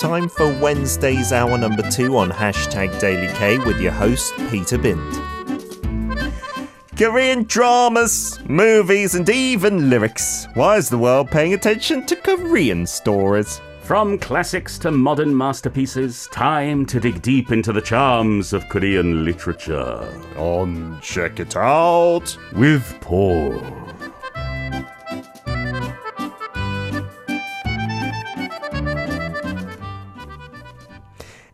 Time for Wednesday's hour number two on hashtag Daily K with your host, Peter Bind. Korean dramas, movies, and even lyrics. Why is the world paying attention to Korean stories? From classics to modern masterpieces, time to dig deep into the charms of Korean literature. On Check It Out. With Paul.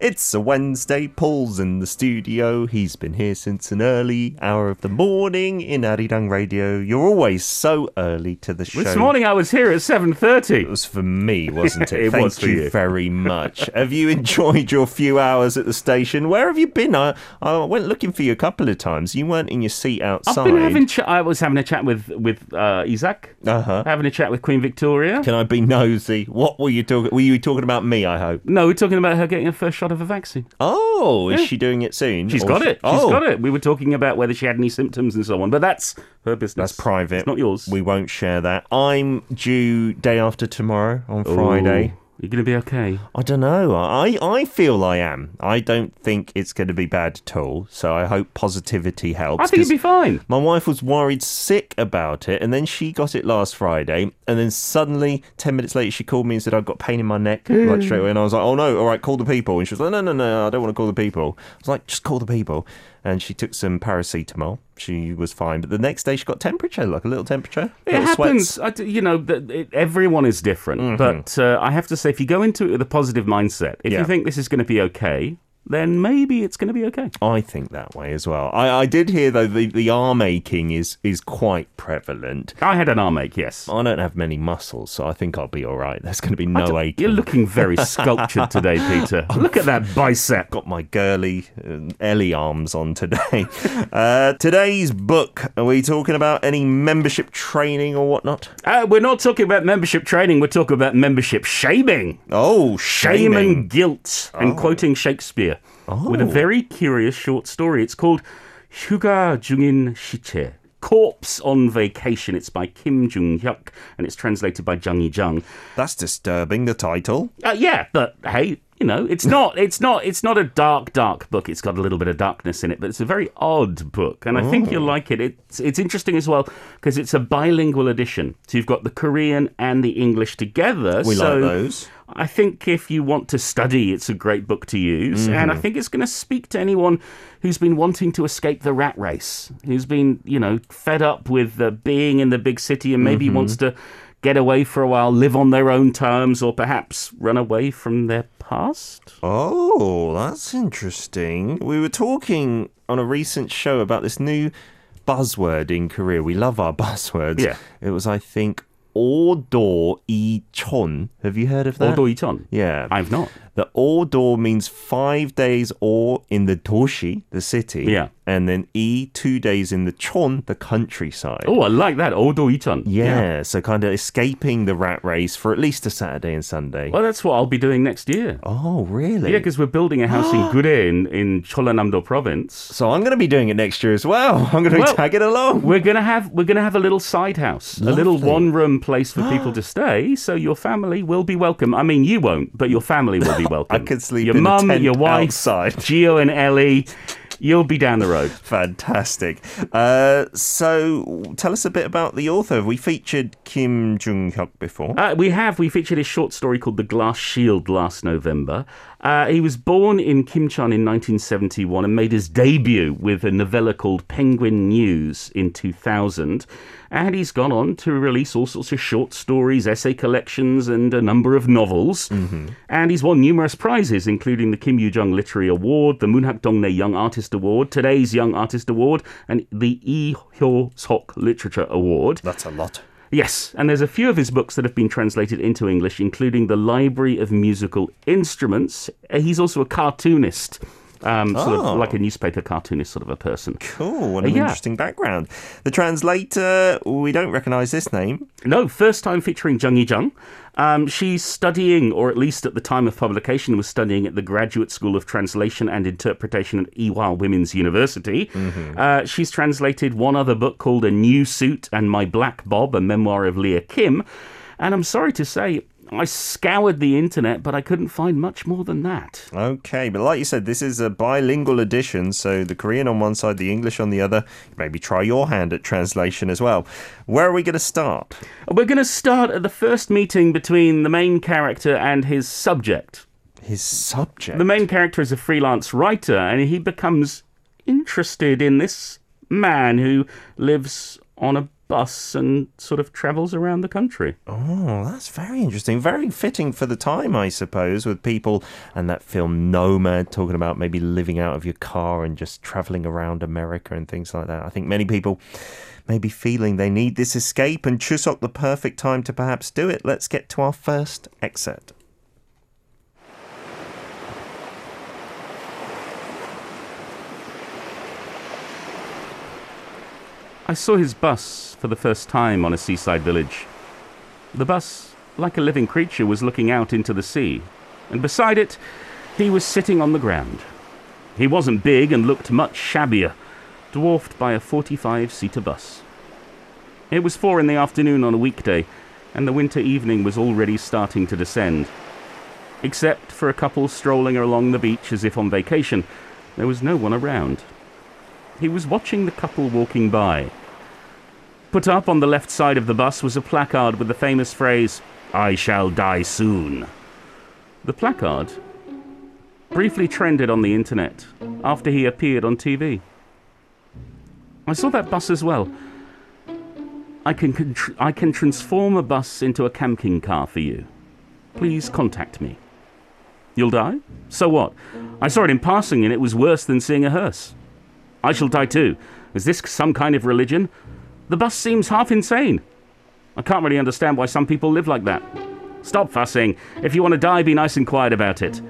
It's a Wednesday. Paul's in the studio. He's been here since an early hour of the morning in Arirang Radio. You're always so early to the show. This morning I was here at 7.30. It was for me, wasn't it? It Thank was for you, you. very much. have you enjoyed your few hours at the station? Where have you been? I, I went looking for you a couple of times. You weren't in your seat outside. I've been having ch- I was having a chat with, with uh, Isaac, Uh-huh. having a chat with Queen Victoria. Can I be nosy? What were you talking? Were you talking about me? I hope. No, we're talking about her getting her first shot of a vaccine. Oh, is Yeah. she doing it soon? She's Or got she- it. She's oh, got it. We were talking about whether she had any symptoms and so on, but that's her business. That's private. It's not yours. We won't share that. I'm due day after tomorrow on Friday. Ooh, You're going to be okay. I don't know. I, I feel I am. I don't think it's going to be bad at all. So I hope positivity helps. I think you'd be fine. My wife was worried sick about it, and then she got it last Friday, and then suddenly, 10 minutes later, she called me and said, I've got pain in my neck, like straight away. And I was like, oh no, all right, call the people. And she was like, no, no, no, I don't want to call the people. I was like, just call the people. And she took some paracetamol. She was fine. But the next day, she got temperature, like a little temperature. It little happens. sweats. I d you know, it, everyone is different. Mm-hmm. But uh, I have to say, if you go into it with a positive mindset, if Yeah. you think this is going to be okay, then maybe it's going to be okay. I think that way as well. I, I did hear, though, the, the arm aching is, is quite prevalent. I had an arm ache, yes. I don't have many muscles, so I think I'll be all right. There's going to be no aching. You're looking very sculptured today, Peter. Look at that bicep. got my girly uh, Ellie arms on today. Uh, today's book. Are we talking about any membership training or whatnot? Uh, we're not talking about membership training. We're talking about membership shaming. Oh, Shame and guilt. And quoting Shakespeare oh. with a very curious short story. It's called Huga Jungin Shiche. Corpse on Vacation. It's by Kim Jung Hyuk and it's translated by Jung Yi Jung. That's disturbing. The title. Uh, yeah, but hey, you know, it's not, it's not, it's not a dark, dark book. It's got a little bit of darkness in it, but it's a very odd book, and I oh. think you'll oh. like it. It's it's interesting as well because it's a bilingual edition, so you've got the Korean and the English together. We so, like those. I think if you want to study, it's a great book to use, and I think it's going to speak to anyone who's been wanting to escape the rat race, who's been, you know, fed up with uh, being in the big city and maybe wants to get away for a while, live on their own terms, or perhaps run away from their past. Oh, that's interesting. We were talking on a recent show about this new buzzword in Korea. We love our buzzwords. Yeah. It was, I think, Odo Ichon. Have you heard of that? Odo Ichon. Yeah. I've not. The Or means five days or in the Doshi, the city. Yeah. And then E, two days in the Chon, the countryside. Oh, I like that. Odo Ichon. Yeah, so kind of escaping the rat race for at least a Saturday and Sunday. Well, that's what I'll be doing next year. Oh, really? Yeah, because we're building a house in Gurye in, in Cholanamdo province. so I'm going to be doing it next year as well. I'm going to be Well, tagging along. We're gonna have we're gonna have a little side house, a little one room place for people to stay. So your family will be welcome. I mean, you won't, but your family will be welcome. I could sleep your mum, your wife, outside. Gio and Ellie. You'll be down the road. Fantastic. Uh, so tell us a bit about the author. Have we featured Kim Jung Hyuk before? Uh, we have. We featured his short story called The Glass Shield last November. Uh, he was born in Kimcheon in 1971 and made his debut with a novella called Penguin News in 2000. And he's gone on to release all sorts of short stories, essay collections, and a number of novels. And he's won numerous prizes, including the Kim Yoo Jung Literary Award, the Moonhak Dongne Young Artist Award, today's Young Artist Award, and the Lee Hyo Sok Literature Award. That's a lot. Yes, and there's a few of his books that have been translated into English, including The Library of Musical Instruments. Uh, He's also a cartoonist, um, sort Oh. of like a newspaper cartoonist sort of a person. Cool. What an Uh, yeah. interesting background. The translator, we don't recognize this name. No, first time featuring Jung Yi Jung. Um, she's studying, or at least at the time of publication, was studying at the Graduate School of Translation and Interpretation at Ewha Women's University. Uh, she's translated one other book called A New Suit and My Black Bob, a memoir of Leah Kim. And I'm sorry to say, I scoured the internet, but I couldn't find much more than that. Okay, but like you said, this is a bilingual edition, so the Korean on one side, the English on the other. Maybe try your hand at translation as well. Where are we going to start? We're going to start at the first meeting between the main character and his subject. His subject. The main character is a freelance writer, and he becomes interested in this man who lives on a bus and sort of travels around the country. Oh, that's very interesting. Very fitting for the time, I suppose, with people and that film Nomad talking about maybe living out of your car and just traveling around America and things like that. I think many people may be feeling they need this escape and Chuseok the perfect time to perhaps do it. Let's get to our first excerpt. I saw his bus for the first time on a seaside village. The bus, like a living creature, was looking out into the sea, and beside it, he was sitting on the ground. He wasn't big and looked much shabbier, dwarfed by a 45 seater bus. It was four in the afternoon on a weekday, and the winter evening was already starting to descend. Except for a couple strolling along the beach as if on vacation, there was no one around. He was watching the couple walking by. Put up on the left side of the bus was a placard with the famous phrase, I shall die soon. The placard briefly trended on the internet after he appeared on TV. I saw that bus as well. I can, I can transform a bus into a camping car for you. Please contact me. You'll die? So what? I saw it in passing and it was worse than seeing a hearse. I shall die too. Is this some kind of religion? The bus seems half insane. I can't really understand why some people live like that. Stop fussing. If you want to die, be nice and quiet about it.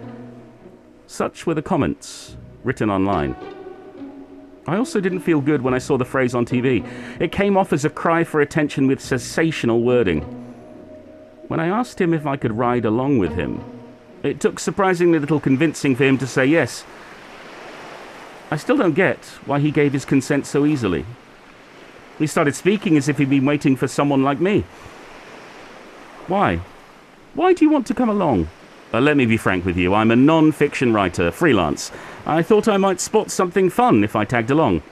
Such were the comments written online. I also didn't feel good when I saw the phrase on TV. It came off as a cry for attention with sensational wording. When I asked him if I could ride along with him, it took surprisingly little convincing for him to say yes. I still don't get why he gave his consent so easily. He started speaking as if he'd been waiting for someone like me. Why? Why do you want to come along? Uh, let me be frank with you. I'm a non fiction writer, freelance. I thought I might spot something fun if I tagged along.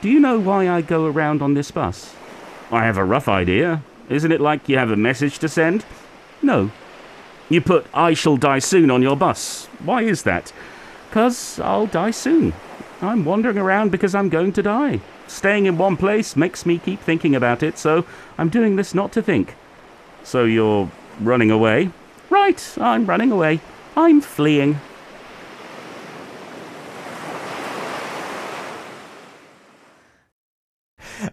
Do you know why I go around on this bus? I have a rough idea. Isn't it like you have a message to send? No. You put I shall die soon on your bus. Why is that? Because I'll die soon. I'm wandering around because I'm going to die. Staying in one place makes me keep thinking about it, so I'm doing this not to think. So you're running away? Right, I'm running away. I'm fleeing.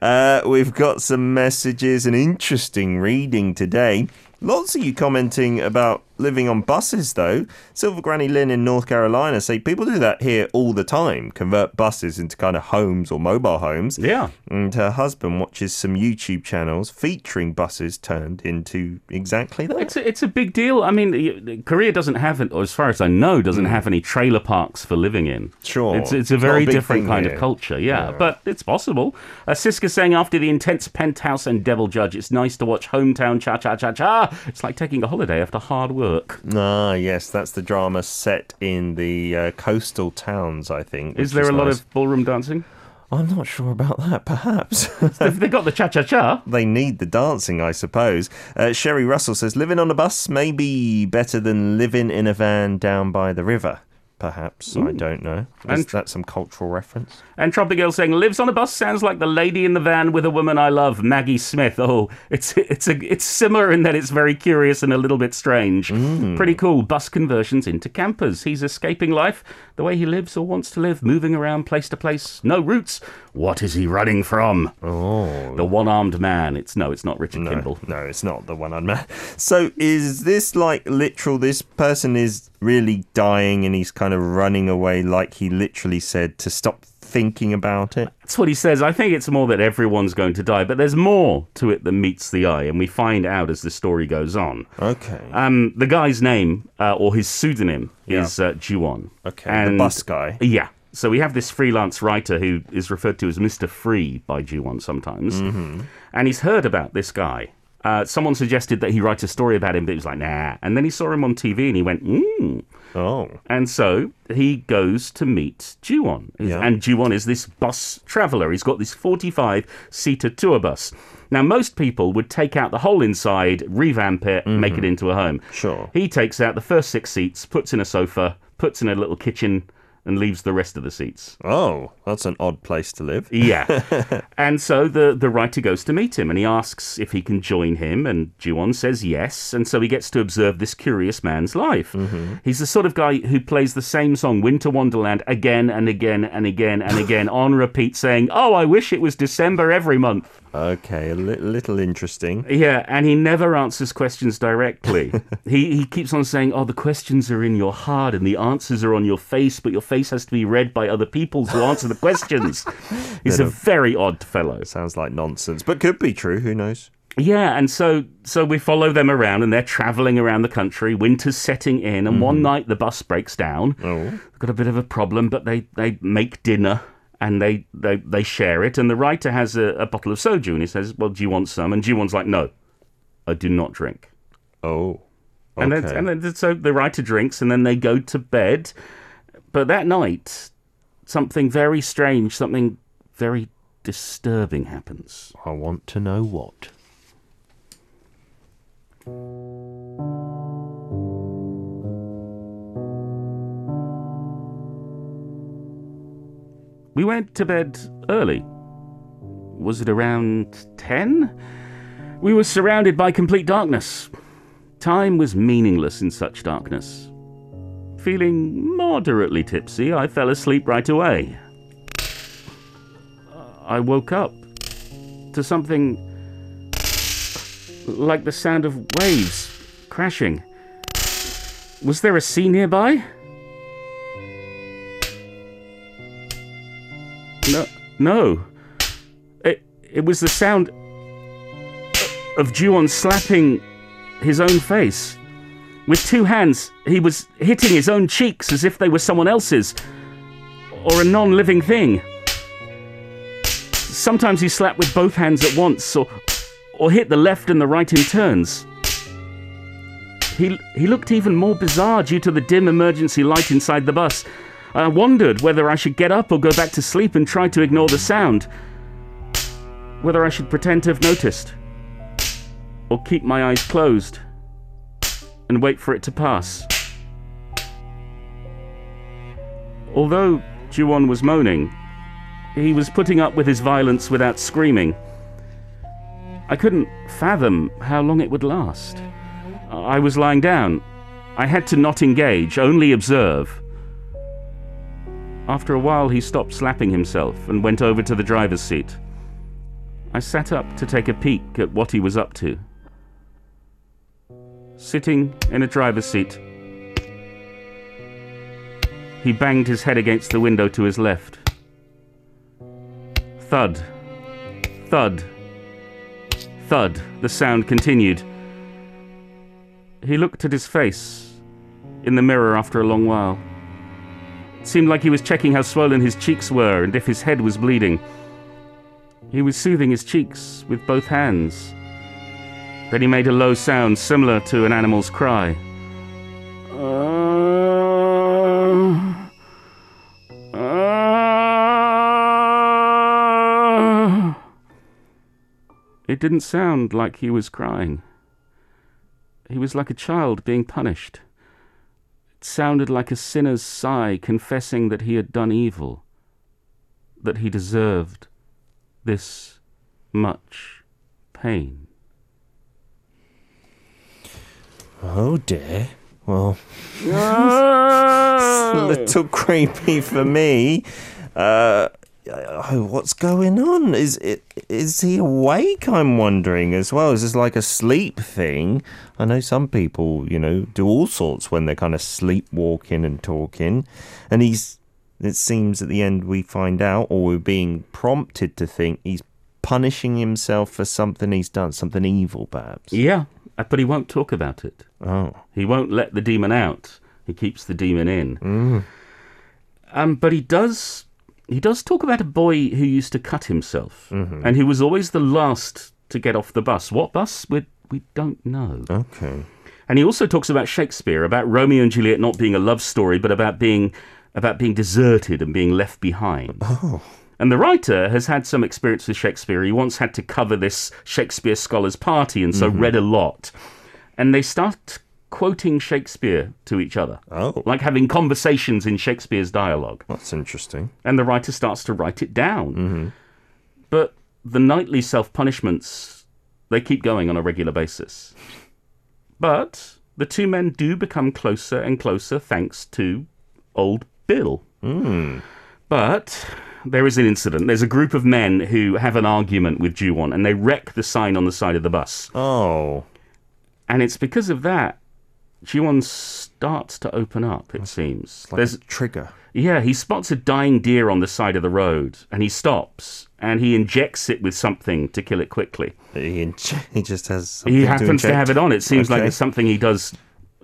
Uh, we've got some messages, an interesting reading today. Lots of you commenting about living on buses, though. Silver Granny Lynn in North Carolina say people do that here all the time, convert buses into kind of homes or mobile homes. Yeah. And her husband watches some YouTube channels featuring buses turned into exactly that. It's a, it's a big deal. I mean, Korea doesn't have, or as far as I know, doesn't have any trailer parks for living in. Sure. It's, it's a It's a very different kind here. of culture, yeah. But it's possible. Uh, Siska saying after the intense penthouse and devil judge, it's nice to watch hometown cha cha cha cha. It's like taking a holiday after hard work. Ah, yes, that's the drama set in the uh, coastal towns, I think. Is there a lot of ballroom dancing? I'm not sure about that, perhaps. If they got the cha cha cha. they need the dancing, I suppose. Uh, Sherry Russell says living on a bus may be better than living in a van down by the river. Perhaps I don't know. Is And- that some cultural reference? And Tropic Girl saying lives on a bus sounds like the lady in the van with a woman I love, Maggie Smith. Oh, it's it's a it's similar in that it's very curious and a little bit strange. Mm. Pretty cool. Bus conversions into campers. He's escaping life the way he lives or wants to live, moving around place to place. No roots. What is he running from? Oh, The one-armed man. It's no, it's not Richard no, Kimble. no, it's not the one on man. So is this like literal? This person is really dying, and he's kind of running away, like he literally said to stop thinking about it. That's what he says. I think it's more that everyone's going to die, but there's more to it than meets the eye, and we find out as the story goes on. Okay, Um, the guy's name uh, or his pseudonym is uh, Juwon. okay, the And- bus guy. Yeah. So we have this freelance writer who is referred to as Mr. Free by Juwon sometimes, Mm-hmm. and he's heard about this guy. Uh, someone suggested that he write a story about him, but he was like, nah. And then he saw him on TV and he went, mm. Oh. And so he goes to meet Juwon. Yeah. And Juwon is this bus traveller. He's got this 45 seater tour bus. Now, most people would take out the whole inside, revamp it, make it into a home. Sure. He takes out the first six seats, puts in a sofa, puts in a little kitchen, and leaves the rest of the seats. Oh, that's an odd place to live. Yeah. and so the, the writer goes to meet him and he asks if he can join him, and Juwon says yes. And so he gets to observe this curious man's life. Mm-hmm. He's the sort of guy who plays the same song, Winter Wonderland, again and again and again and again on repeat, saying, Oh, I wish it was December every month. Okay, a li- little interesting. Yeah, and he never answers questions directly. he he keeps on saying, "Oh, the questions are in your heart and the answers are on your face, but your face has to be read by other people to answer the questions." He's a very odd fellow. Sounds like nonsense, but could be true. Who knows? Yeah, and so so we follow them around, and they're traveling around the country. Winter's setting in, and one mm-hmm. night the bus breaks down. Oh. They've got a bit of a problem, but they they make dinner. And they, they, they share it, and the writer has a, a bottle of soju, and he says, "Well, do you want some?" And Juwon's like, "No, I do not drink." Oh. Okay. And then, and then so the writer drinks, and then they go to bed. But that night, something very strange, something very disturbing happens. I want to know what. We went to bed early. Was it around 10? We were surrounded by complete darkness. Time was meaningless in such darkness. Feeling moderately tipsy, I fell asleep right away. I woke up to something like the sound of waves crashing. Was there a sea nearby? No. It it was the sound of Juwon slapping his own face. With two hands, he was hitting his own cheeks as if they were someone else's or a non-living thing. Sometimes he slapped with both hands at once or or hit the left and the right in turns. He he looked even more bizarre due to the dim emergency light inside the bus. I wondered whether I should get up or go back to sleep and try to ignore the sound. Whether I should pretend to have noticed. Or keep my eyes closed and wait for it to pass. Although Juwon was moaning, he was putting up with his violence without screaming. I couldn't fathom how long it would last. I was lying down. I had to not engage, only observe. After a while, he stopped slapping himself and went over to the driver's seat. I sat up to take a peek at what he was up to. Sitting in a driver's seat, he banged his head against the window to his left. Thud. Thud. Thud. The sound continued. He looked at his face in the mirror after a long while. Seemed like he was checking how swollen his cheeks were and if his head was bleeding. He was soothing his cheeks with both hands. Then he made a low sound similar to an animal's cry. It didn't sound like he was crying. He was like a child being punished. It sounded like a sinner's sigh confessing that he had done evil, that he deserved this much pain. Oh dear. Well, a little creepy for me. Uh, oh, what's going on? Is it is he awake? I'm wondering as well. Is this like a sleep thing? I know some people, you know, do all sorts when they're kind of sleepwalking and talking, and he's. It seems at the end we find out, or we're being prompted to think he's punishing himself for something he's done, something evil, perhaps. Yeah, uh, but he won't talk about it. Oh, He won't let the demon out. He keeps the demon in. Um, but he does. He does talk about a boy who used to cut himself, mm-hmm. and he was always the last to get off the bus. What bus? We, we don't know. Okay. And he also talks about Shakespeare, about Romeo and Juliet not being a love story, but about being about being deserted and being left behind. Oh. And the writer has had some experience with Shakespeare. He once had to cover this Shakespeare scholars' party and so mm-hmm. read a lot. And they start quoting Shakespeare to each other, Oh. like having conversations in Shakespeare's dialogue. That's interesting. And the writer starts to write it down. Mm-hmm. But the nightly self punishments, they keep going on a regular basis. But the two men do become closer and closer thanks to old Bill. Hmm. But there is an incident. There's a group of men who have an argument with Juwon and they wreck the sign on the side of the bus. Oh. And it's because of that Juwon starts to open up, it seems. Like There's a trigger. yeah, he spots a dying deer on the side of the road and he stops and he injects it with something to kill it quickly. He, he just has. Something He happens to, inject. have it on. It seems like it's something he does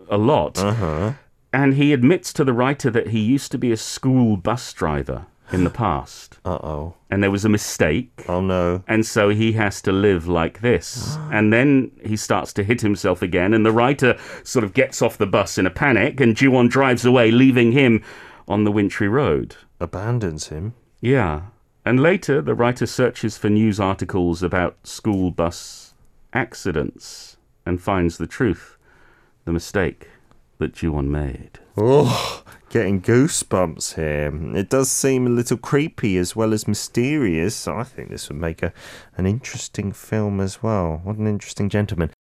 a lot. Uh-huh. And he admits to the writer that he used to be a school bus driver in the past Uh oh. and there was a mistake. Oh no. And so he has to live like this. And then he starts to hit himself again. And the writer sort of gets off the bus in a panic. And Juwon drives away, leaving him on the wintry road. Abandons him. Yeah. And later, the writer searches for news articles about school bus accidents and finds the truth, the mistake that Juwon made. Oh, getting goosebumps here. It does seem a little creepy as well as mysterious. So I think this would make a, an interesting film as well. What an interesting gentleman.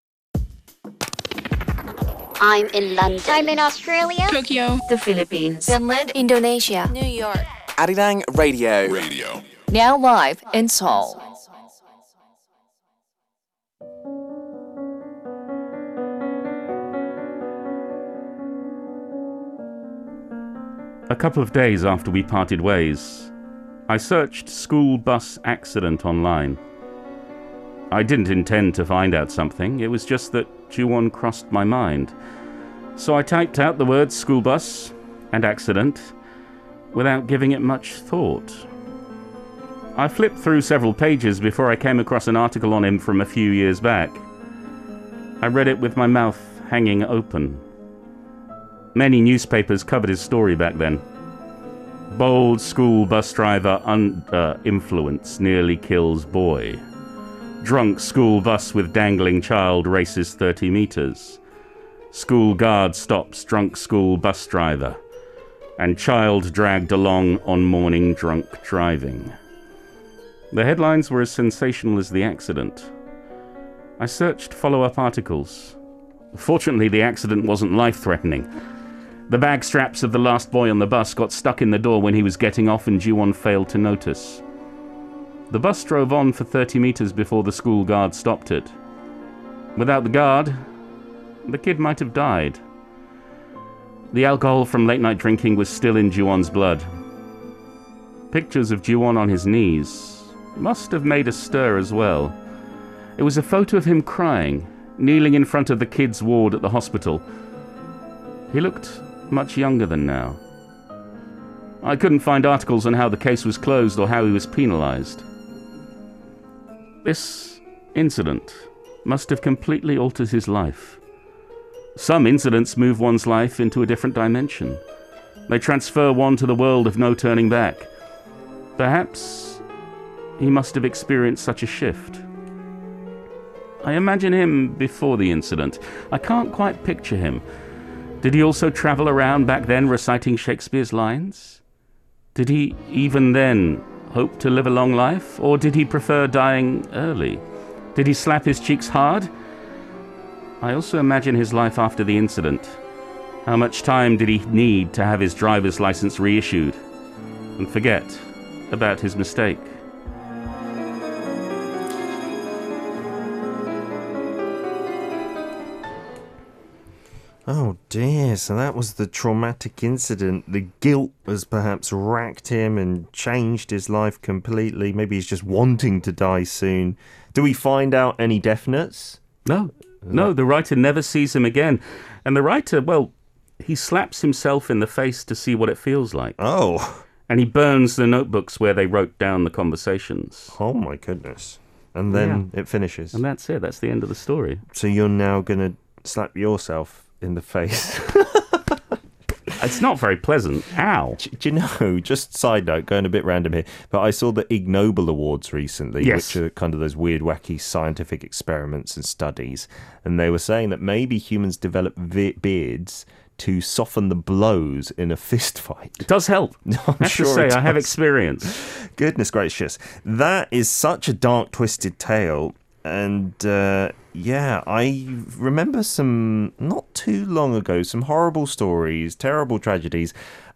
I'm in London. I'm in Australia. Tokyo. the Philippines. Finland. Indonesia. New York. Arirang Radio. Radio. Now live in Seoul. A couple of days after we parted ways, I searched school bus accident online. I didn't intend to find out something, it was just that Juwon crossed my mind. So I typed out the words school bus and accident without giving it much thought. I flipped through several pages before I came across an article on him from a few years back. I read it with my mouth hanging open. Many newspapers covered his story back then. Bold school bus driver under uh, influence nearly kills boy. Drunk school bus with dangling child races 30 meters. School guard stops drunk school bus driver. And child dragged along on morning drunk driving. The headlines were as sensational as the accident. I searched follow up articles. Fortunately, the accident wasn't life threatening. The bag straps of the last boy on the bus got stuck in the door when he was getting off, and Juwon failed to notice. The bus drove on for 30 meters before the school guard stopped it. Without the guard, the kid might have died. The alcohol from late night drinking was still in Juwon's blood. Pictures of Juwon on his knees must have made a stir as well. It was a photo of him crying, kneeling in front of the kids' ward at the hospital. He looked much younger than now. I couldn't find articles on how the case was closed or how he was penalized. This incident must have completely altered his life. Some incidents move one's life into a different dimension. They transfer one to the world of no turning back. Perhaps he must have experienced such a shift. I imagine him before the incident. I can't quite picture him. Did he also travel around back then reciting Shakespeare's lines? Did he even then hope to live a long life, or did he prefer dying early? Did he slap his cheeks hard? I also imagine his life after the incident. How much time did he need to have his driver's license reissued? And forget about his mistake. Oh dear, so that was the traumatic incident. The guilt has perhaps racked him and changed his life completely. Maybe he's just wanting to die soon. Do we find out any definites? No, no, the writer never sees him again. And the writer, well, he slaps himself in the face to see what it feels like. Oh, And he burns the notebooks where they wrote down the conversations. oh my goodness. and then it finishes. And that's it. That's the end of the story. So you're now gonna slap yourself in the face. It's not very pleasant. Ow. Do you know, just side note, going a bit random here, but I saw the Ig Nobel Awards recently, Yes. which are kind of those weird, wacky scientific experiments and studies. And they were saying that maybe humans develop ve- beards to soften the blows in a fist fight. It does help. i'm have sure to say, I have experience. Goodness gracious. That is such a dark, twisted tale. And uh, yeah, I remember some, not too long ago, some horrible stories, terrible tragedies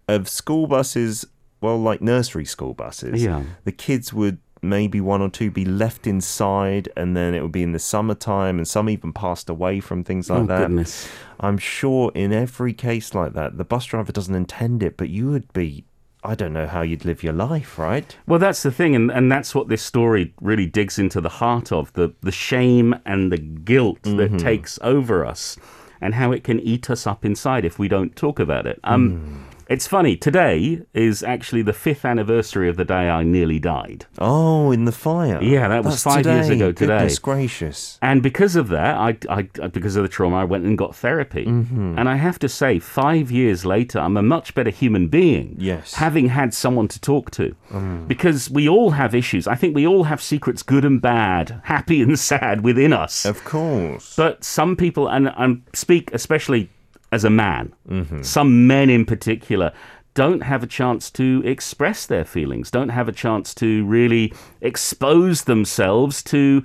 of school buses, well, like nursery school buses. Yeah. The kids would maybe one or two be left inside, and then it would be in the summertime, and some even passed away from things like Oh, that. goodness. I'm sure in every case like that, the bus driver doesn't intend it, but you would be. I don't know how you'd live your life, right? Well, that's the thing, and, and that's what this story really digs into the heart of the, the shame and the guilt that takes over us and how it can eat us up inside if we don't talk about it. Um, It's funny, today is actually the fifth anniversary of the day I nearly died. Oh, in the fire. Yeah, that was That's five years ago today. Goodness gracious. And because of that, I, I, because of the trauma, I went and got therapy. Mm-hmm. And I have to say, five years later, I'm a much better human being. Yes. Having had someone to talk to. Mm. Because we all have issues. I think we all have secrets, good and bad, happy and sad within us. Of course. But some people, and I speak especially as a man, Mm-hmm. some men in particular, don't have a chance to express their feelings, don't have a chance to really expose themselves to,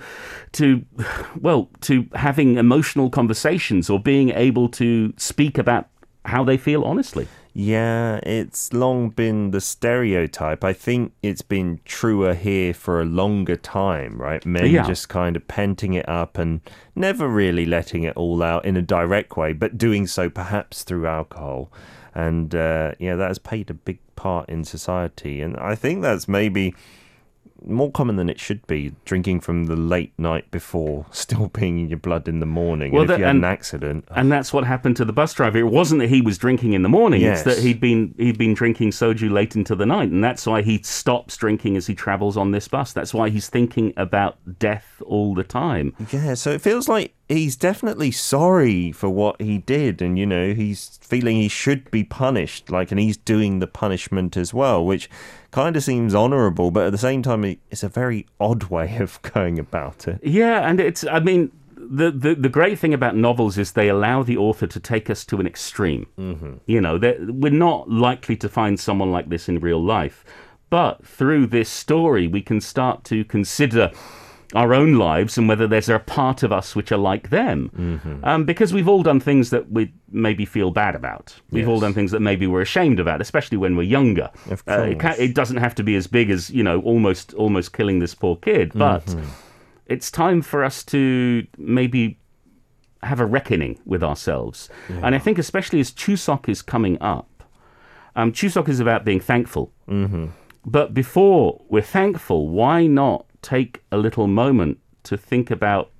to, well, to having emotional conversations or being able to speak about how they feel honestly. Yeah, it's long been the stereotype. I think it's been truer here for a longer time, right? Men Yeah. just kind of penting it up and never really letting it all out in a direct way, but doing so perhaps through alcohol. And uh, yeah, that has played a big part in society. And I think that's maybe more common than it should be drinking from the late night before still being in your blood in the morning Well, and if you had and- an accident And that's what happened to the bus driver. It wasn't that he was drinking in the morning; Yes. it's that he'd been he'd been drinking soju late into the night, and that's why he stops drinking as he travels on this bus. That's why he's thinking about death all the time. Yeah, so it feels like he's definitely sorry for what he did, and you know, he's feeling he should be punished, like, and he's doing the punishment as well, which kind of seems honourable, but at the same time, it's a very odd way of going about it. Yeah, and it's I mean. The, the the great thing about novels is they allow the author to take us to an extreme. Mm-hmm. You know, we're not likely to find someone like this in real life, but through this story, we can start to consider our own lives and whether there's a part of us which are like them. Um, because we've all done things that we maybe feel bad about. We've all done things that maybe we're ashamed about, especially when we're younger. Of Uh, it, ca- course. it doesn't have to be as big as you know, almost almost killing this poor kid, but it's time for us to maybe have a reckoning with ourselves. And I think, especially as Chuseok is coming up, um, Chuseok is about being thankful. Mm-hmm. But before we're thankful, why not take a little moment to think about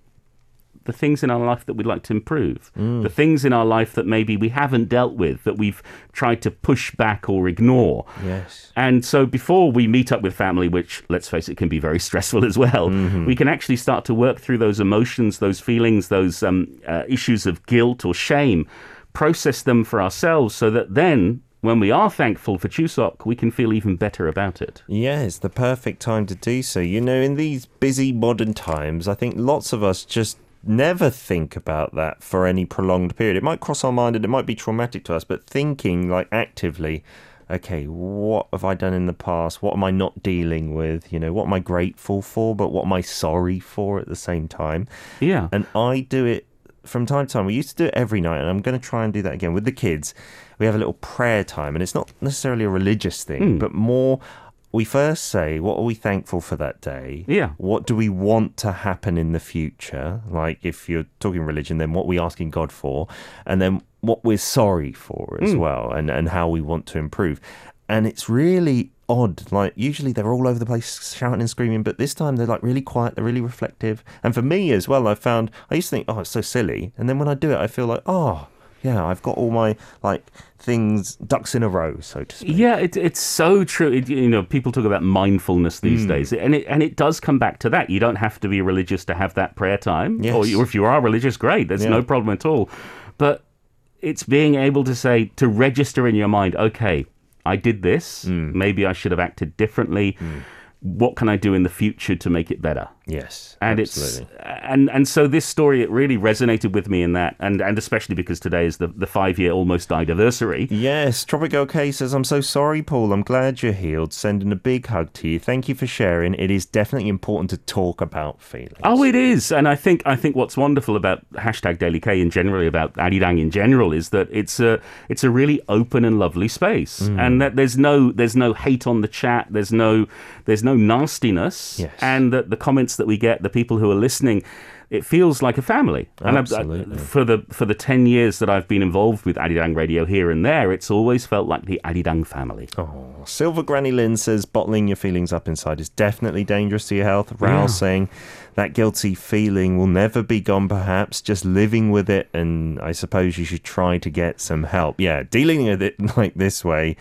the things in our life that we'd like to improve, the things in our life that maybe we haven't dealt with, that we've tried to push back or ignore. Yes. And so before we meet up with family, which let's face it can be very stressful as well, we can actually start to work through those emotions, those feelings, those um, uh, issues of guilt or shame, process them for ourselves so that then when we are thankful for Chuseok, we can feel even better about it. Yeah, it's the perfect time to do so. You know, in these busy modern times, I think lots of us just never think about that for any prolonged period. It might cross our mind and it might be traumatic to us, but thinking like actively, okay, what have I done in the past? What am I not dealing with? You know, what am I grateful for, but what am I sorry for at the same time? Yeah. And I do it from time to time. We used to do it every night, and I'm going to try and do that again with the kids. We have a little prayer time, and it's not necessarily a religious thing, hmm. but more. We first say, What are we thankful for that day? Yeah. What do we want to happen in the future? Like, if you're talking religion, then what we asking God for? And then what we're sorry for as hmm. well, and, and how we want to improve. And it's really odd. Like, usually they're all over the place shouting and screaming, but this time they're like really quiet, they're really reflective. And for me as well, I found I used to think, Oh, it's so silly. And then when I do it, I feel like, Oh, yeah, I've got all my like things ducks in a row, so to speak. Yeah, it, it's so true. It, you know, people talk about mindfulness these Hmm. days, and it and it does come back to that. You don't have to be religious to have that prayer time, Yes. or, or if you are religious, great. There's Yeah. no problem at all. But it's being able to say to register in your mind, okay, I did this. Hmm. Maybe I should have acted differently. What can I do in the future to make it better? Yes, and absolutely. it's and and so this story it really resonated with me in that and and especially because today is the the five year almost died anniversary Yes, Tropical K says, I'm so sorry, Paul. I'm glad you're healed. Sending a big hug to you. Thank you for sharing. It is definitely important to talk about feelings. Oh, it is, and I think I think what's wonderful about hashtag Daily K and generally about Arirang in general is that it's a it's a really open and lovely space, Mm. and that there's no there's no hate on the chat, there's no there's no nastiness, Yes. and that the comments that we get, the people who are listening. It feels like a family, and I- I- uh, Absolutely. for the for the ten years that I've been involved with Arirang Radio here and there, it's always felt like the Arirang family. Oh, Silver Granny Lynn says bottling your feelings up inside is definitely dangerous to your health. Raoul saying that guilty feeling will never be gone, perhaps, just living with it. And I suppose you should try to get some help. Yeah, dealing with it like this way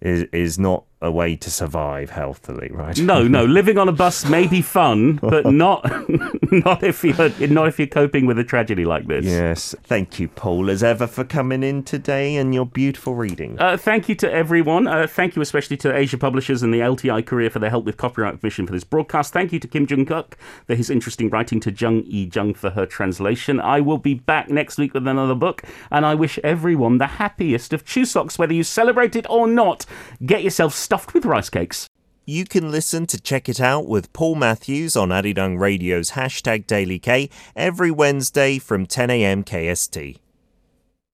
is, is not a way to survive healthily, right? No, no. Living on a bus may be fun, but not not if you're not if you're coping with a tragedy like this. Yes. Thank you, Paul, as ever, for coming in today and your beautiful reading. Uh, thank you to everyone. Uh, thank you especially to Asia Publishers and the LTI Korea for their help with copyright permission for this broadcast. Thank you to Kim Jung Hyuk for his interesting writing, to Jung E Jung for her translation. I will be back next week with another book, and I wish everyone the happiest of Chuseoks, whether you celebrate it or not. Get yourself stuffed with rice cakes. You can listen to Check It Out with Paul Matthews on Arirang Radio's hashtag Daily K every Wednesday from 10am KST.